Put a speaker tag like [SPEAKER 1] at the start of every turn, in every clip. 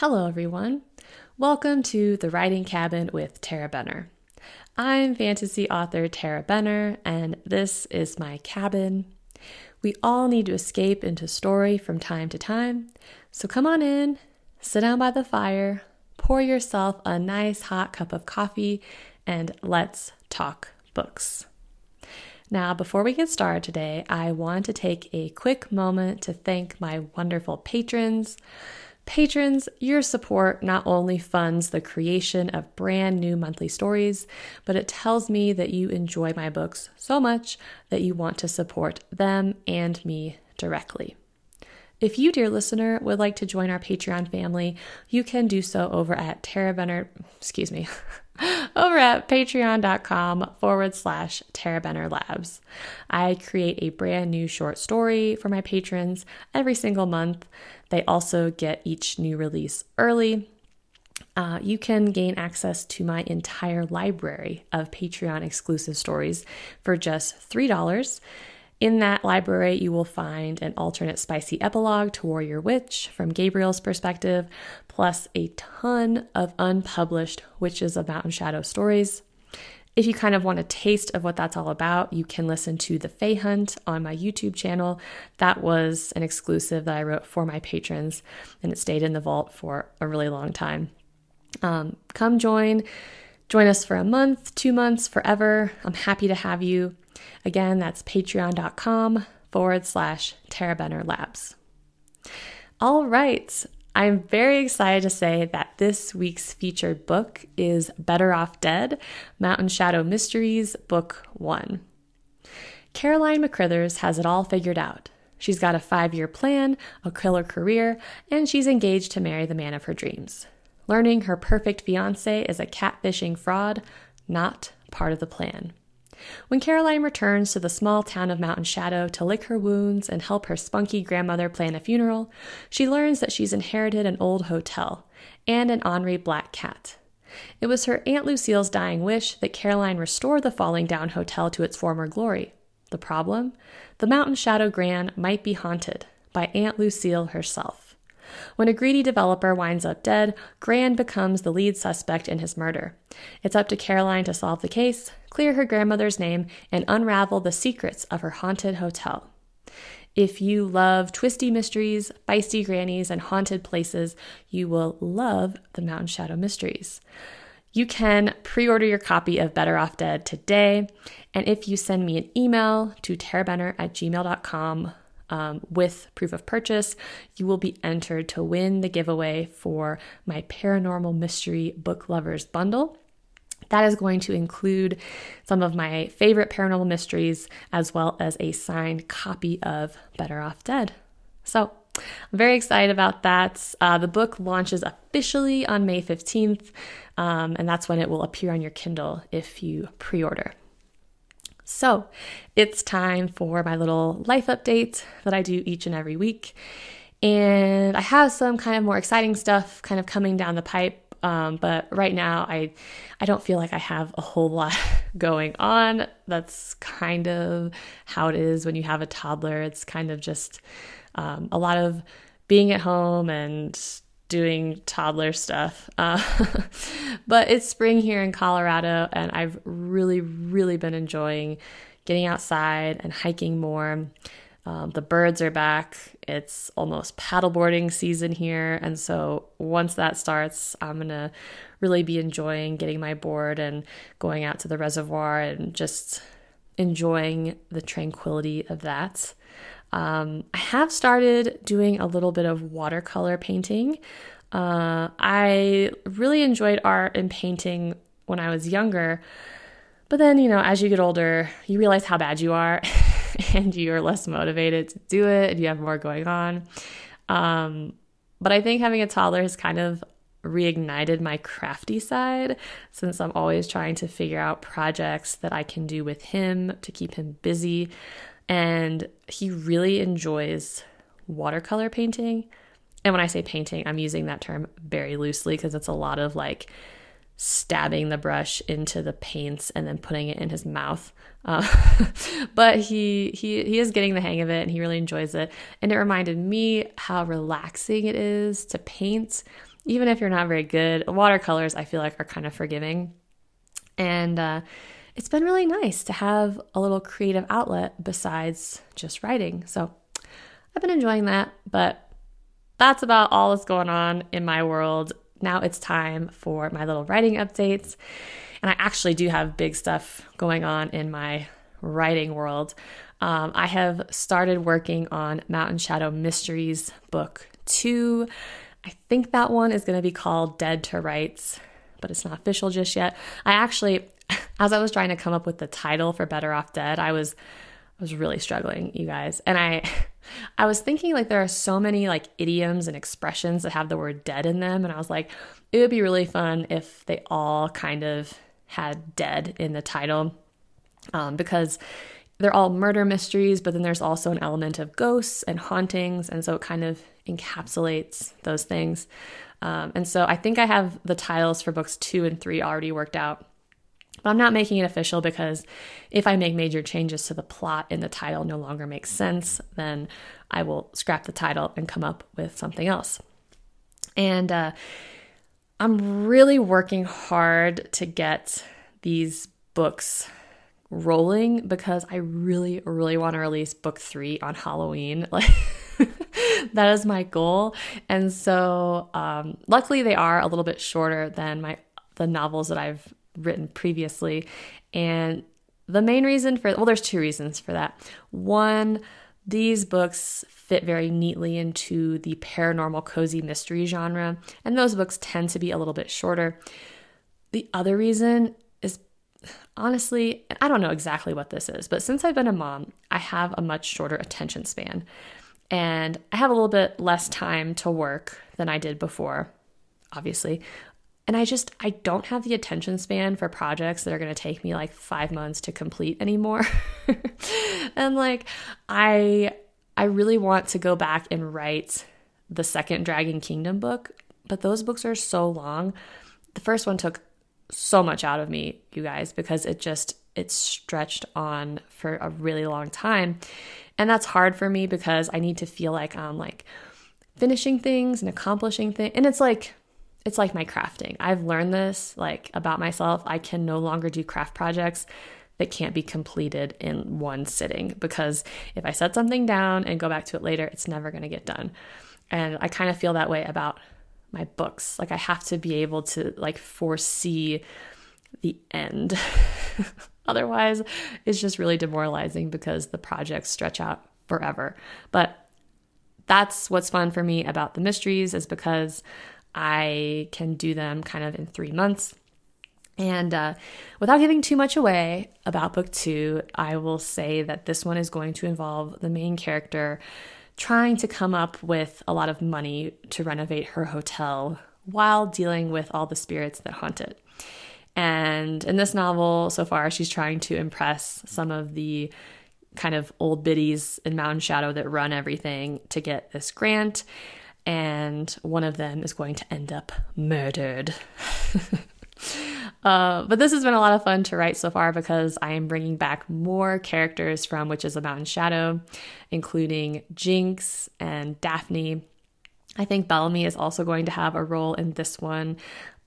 [SPEAKER 1] Hello, everyone. Welcome to the Writing Cabin with Tarah Benner. I'm fantasy author Tarah Benner, and this is my cabin. We all need to escape into story from time to time, so come on in, sit down by the fire, pour yourself a nice hot cup of coffee, and let's talk books. Now, before we get started today, I want to take a quick moment to thank my wonderful patrons. Patrons, your support not only funds the creation of brand new monthly stories, but it tells me that you enjoy my books so much that you want to support them and me directly. If you, dear listener, would like to join our Patreon family, you can do so over at Tarah Benner, excuse me, over at patreon.com forward slash Tarah Benner Labs. I create a brand new short story for my patrons every single month. They also get each new release early. Uh, you can gain access to my entire library of Patreon exclusive stories for just $3. In that library, you will find an alternate spicy epilogue to Warrior Witch from Gabriel's perspective, plus a ton of unpublished Witches of Mountain Shadow stories. If you kind of want a taste of what that's all about, you can listen to The Fae Hunt on my YouTube channel. That was an exclusive that I wrote for my patrons, and it stayed in the vault for a really long time. Um, come join. Join us for a month, two months, forever. I'm happy to have you. Again, that's patreon.com forward slash Benner Labs. All right, I'm very excited to say that this week's featured book is Better Off Dead Mountain Shadow Mysteries, Book 1. Caroline McCrithers has it all figured out. She's got a five year plan, a killer career, and she's engaged to marry the man of her dreams. Learning her perfect fiance is a catfishing fraud, not part of the plan. When Caroline returns to the small town of Mountain Shadow to lick her wounds and help her spunky grandmother plan a funeral, she learns that she's inherited an old hotel and an ornery black cat. It was her Aunt Lucille's dying wish that Caroline restore the falling down hotel to its former glory. The problem? The Mountain Shadow Gran might be haunted by Aunt Lucille herself. When a greedy developer winds up dead, Gran becomes the lead suspect in his murder. It's up to Caroline to solve the case, clear her grandmother's name, and unravel the secrets of her haunted hotel. If you love twisty mysteries, feisty grannies, and haunted places, you will love the Mountain Shadow Mysteries. You can pre order your copy of Better Off Dead today. And if you send me an email to tarabenner at gmail.com um, with proof of purchase, you will be entered to win the giveaway for my Paranormal Mystery Book Lovers Bundle. That is going to include some of my favorite paranormal mysteries as well as a signed copy of Better Off Dead. So, I'm very excited about that. Uh, the book launches officially on May 15th, um, and that's when it will appear on your Kindle if you pre order. So it's time for my little life update that I do each and every week. And I have some kind of more exciting stuff kind of coming down the pipe. Um, but right now, I I don't feel like I have a whole lot going on. That's kind of how it is when you have a toddler. It's kind of just um, a lot of being at home and doing toddler stuff. Uh, but it's spring here in Colorado, and I've really, really been enjoying getting outside and hiking more. Um, the birds are back. It's almost paddleboarding season here. And so once that starts, I'm going to really be enjoying getting my board and going out to the reservoir and just enjoying the tranquility of that. Um, I have started doing a little bit of watercolor painting. Uh, I really enjoyed art and painting when I was younger. But then, you know, as you get older, you realize how bad you are and you're less motivated to do it and you have more going on. Um, but I think having a toddler has kind of reignited my crafty side since I'm always trying to figure out projects that I can do with him to keep him busy and he really enjoys watercolor painting. And when I say painting, I'm using that term very loosely because it's a lot of like stabbing the brush into the paints and then putting it in his mouth. Uh, but he he he is getting the hang of it and he really enjoys it. And it reminded me how relaxing it is to paint even if you're not very good, watercolors I feel like are kind of forgiving. And uh, it's been really nice to have a little creative outlet besides just writing. So I've been enjoying that, but that's about all that's going on in my world. Now it's time for my little writing updates. And I actually do have big stuff going on in my writing world. Um, I have started working on Mountain Shadow Mysteries book two. I think that one is going to be called Dead to Rights, but it's not official just yet. I actually, as I was trying to come up with the title for Better Off Dead, I was I was really struggling, you guys. And I I was thinking like there are so many like idioms and expressions that have the word dead in them and I was like it would be really fun if they all kind of had dead in the title. Um, because they're all murder mysteries, but then there's also an element of ghosts and hauntings, and so it kind of encapsulates those things. Um, and so I think I have the titles for books two and three already worked out. But I'm not making it official because if I make major changes to the plot and the title no longer makes sense, then I will scrap the title and come up with something else. And uh, I'm really working hard to get these books rolling because I really, really want to release book three on Halloween. Like, that is my goal. And so, um, luckily, they are a little bit shorter than my the novels that I've written previously. And the main reason for well, there's two reasons for that. One, these books fit very neatly into the paranormal cozy mystery genre, and those books tend to be a little bit shorter. The other reason is honestly, I don't know exactly what this is, but since I've been a mom, I have a much shorter attention span. And I have a little bit less time to work than I did before, obviously. And I just I don't have the attention span for projects that are going to take me like 5 months to complete anymore. and like I I really want to go back and write the second Dragon Kingdom book, but those books are so long. The first one took so much out of me, you guys, because it just it stretched on for a really long time. And that's hard for me because I need to feel like I'm like finishing things and accomplishing things. And it's like it's like my crafting. I've learned this like about myself. I can no longer do craft projects that can't be completed in one sitting because if I set something down and go back to it later, it's never going to get done. And I kind of feel that way about my books. Like I have to be able to like foresee the end. Otherwise, it's just really demoralizing because the projects stretch out forever. But that's what's fun for me about the mysteries is because I can do them kind of in 3 months. And uh, without giving too much away about book two, I will say that this one is going to involve the main character trying to come up with a lot of money to renovate her hotel while dealing with all the spirits that haunt it. And in this novel, so far, she's trying to impress some of the kind of old biddies in Mountain Shadow that run everything to get this grant. And one of them is going to end up murdered. Uh, but this has been a lot of fun to write so far because I am bringing back more characters from Witches of Mountain Shadow, including Jinx and Daphne. I think Bellamy is also going to have a role in this one.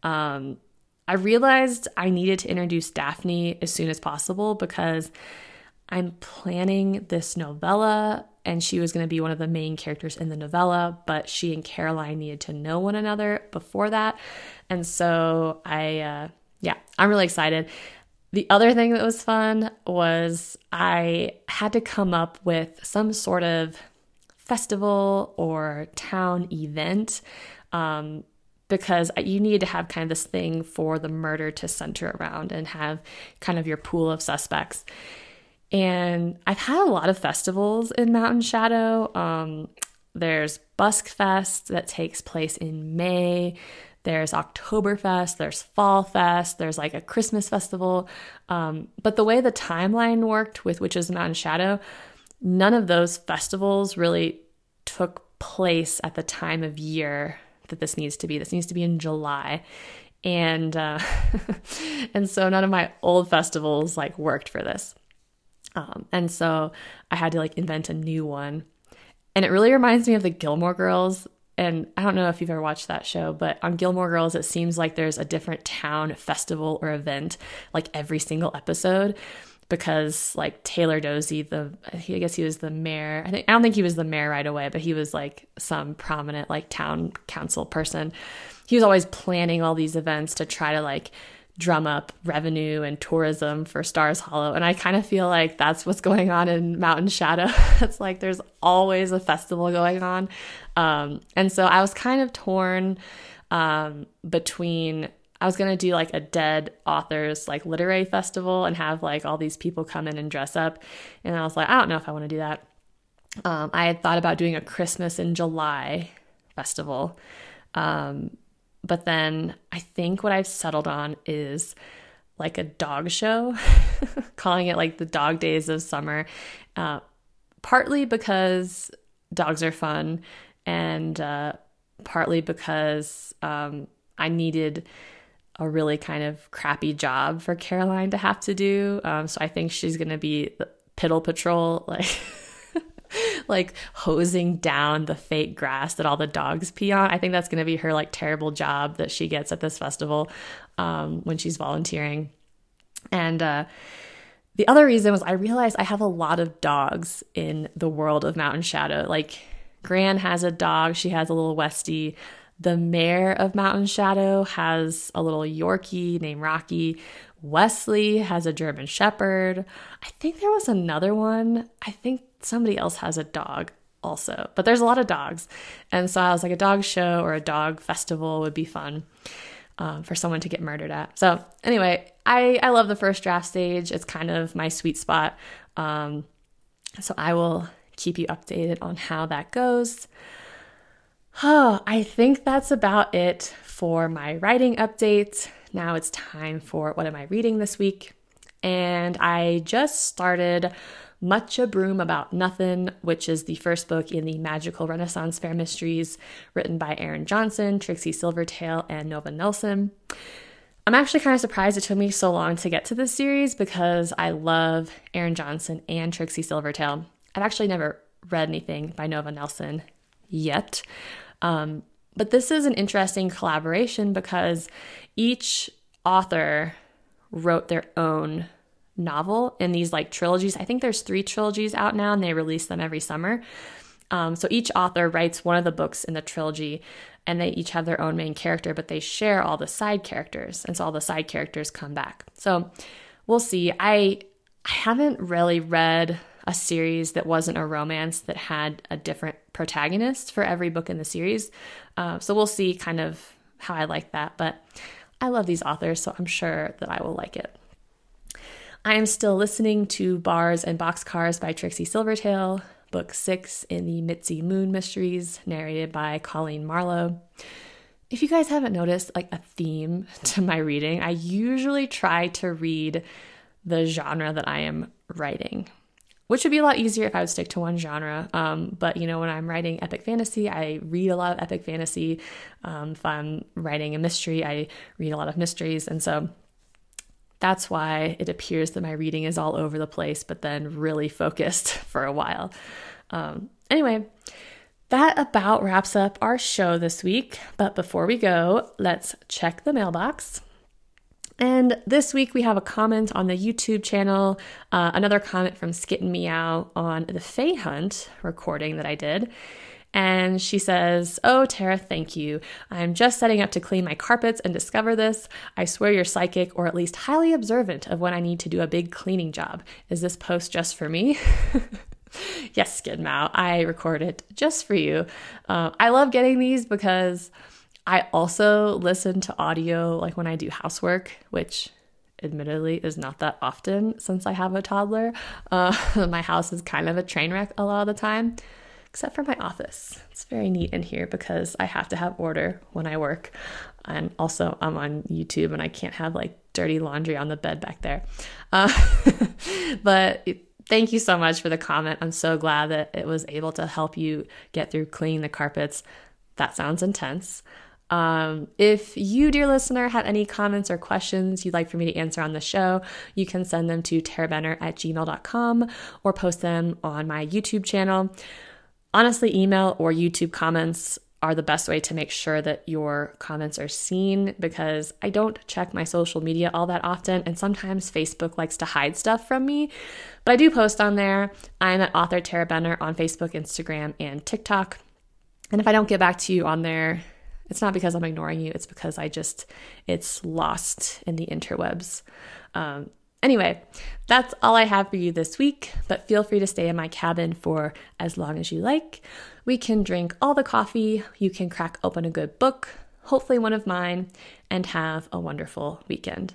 [SPEAKER 1] Um, I realized I needed to introduce Daphne as soon as possible because I'm planning this novella and she was going to be one of the main characters in the novella, but she and Caroline needed to know one another before that. And so I uh, yeah, I'm really excited. The other thing that was fun was I had to come up with some sort of festival or town event um, because you need to have kind of this thing for the murder to center around and have kind of your pool of suspects. And I've had a lot of festivals in Mountain Shadow. Um, there's Busk Fest that takes place in May. There's Oktoberfest, there's Fall Fest, there's like a Christmas festival. Um, but the way the timeline worked with Witches Mountain Shadow, none of those festivals really took place at the time of year that this needs to be. This needs to be in July. And uh, and so none of my old festivals like worked for this. Um, and so I had to like invent a new one. And it really reminds me of the Gilmore Girls and I don't know if you've ever watched that show, but on Gilmore Girls, it seems like there's a different town festival or event like every single episode because like Taylor Doose, the I guess he was the mayor. I think I don't think he was the mayor right away, but he was like some prominent like town council person. He was always planning all these events to try to like drum up revenue and tourism for Stars Hollow. And I kind of feel like that's what's going on in Mountain Shadow. it's like there's always a festival going on. Um, and so I was kind of torn um, between I was gonna do like a dead authors like literary festival and have like all these people come in and dress up, and I was like, I don't know if I want to do that. Um, I had thought about doing a Christmas in July festival, um, but then I think what I've settled on is like a dog show, calling it like the dog days of summer, uh, partly because dogs are fun, and uh, partly because um, I needed a really kind of crappy job for Caroline to have to do. Um, so I think she's going to be the piddle patrol, like. like hosing down the fake grass that all the dogs pee on. I think that's going to be her like terrible job that she gets at this festival um, when she's volunteering. And uh, the other reason was I realized I have a lot of dogs in the world of Mountain Shadow. Like Gran has a dog, she has a little Westie. The mayor of Mountain Shadow has a little Yorkie named Rocky. Wesley has a German Shepherd. I think there was another one. I think somebody else has a dog also, but there's a lot of dogs. And so I was like, a dog show or a dog festival would be fun um, for someone to get murdered at. So, anyway, I, I love the first draft stage. It's kind of my sweet spot. Um, so, I will keep you updated on how that goes. Oh, I think that's about it for my writing update. Now it's time for what am I reading this week? And I just started Much a Broom About Nothing, which is the first book in the Magical Renaissance Fair Mysteries, written by Erin Johnson, Trixie Silvertale, and Nova Nelson. I'm actually kind of surprised it took me so long to get to this series because I love Erin Johnson and Trixie Silvertale. I've actually never read anything by Nova Nelson yet. Um, but this is an interesting collaboration because each author wrote their own novel in these like trilogies. I think there's three trilogies out now and they release them every summer. Um, so each author writes one of the books in the trilogy and they each have their own main character, but they share all the side characters. And so all the side characters come back. So we'll see. I I haven't really read a series that wasn't a romance that had a different protagonist for every book in the series. Uh, so we'll see kind of how I like that. But I love these authors, so I'm sure that I will like it. I am still listening to Bars and Boxcars by Trixie Silvertale, book six in the Mitzi Moon Mysteries, narrated by Colleen Marlowe. If you guys haven't noticed like a theme to my reading, I usually try to read the genre that I am writing which would be a lot easier if I would stick to one genre. Um, but you know, when I'm writing epic fantasy, I read a lot of epic fantasy. Um, if I'm writing a mystery, I read a lot of mysteries, and so that's why it appears that my reading is all over the place, but then really focused for a while. Um, anyway. That about wraps up our show this week. But before we go, let's check the mailbox. And this week we have a comment on the YouTube channel, uh, another comment from Skit and Meow on the Fae Hunt recording that I did. And she says, Oh, Tarah, thank you. I'm just setting up to clean my carpets and discover this. I swear you're psychic or at least highly observant of when I need to do a big cleaning job. Is this post just for me? yes, Skid Mow, I record it just for you. Uh, I love getting these because I also listen to audio like when I do housework, which admittedly is not that often since I have a toddler. Uh, my house is kind of a train wreck a lot of the time, except for my office. It's very neat in here because I have to have order when I work. And also, I'm on YouTube and I can't have like dirty laundry on the bed back there. Uh, but thank you so much for the comment. I'm so glad that it was able to help you get through cleaning the carpets. That sounds intense. Um, if you, dear listener, have any comments or questions you'd like for me to answer on the show, you can send them to tarabenner at gmail.com or post them on my YouTube channel. Honestly, email or YouTube comments are the best way to make sure that your comments are seen because I don't check my social media all that often, and sometimes Facebook likes to hide stuff from me. But I do post on there. I'm at author Tarah Benner on Facebook, Instagram, and TikTok. And if I don't get back to you on there, it's not because I'm ignoring you, it's because I just, it's lost in the interwebs. Um, Anyway, that's all I have for you this week, but feel free to stay in my cabin for as long as you like. We can drink all the coffee, you can crack open a good book, hopefully one of mine, and have a wonderful weekend.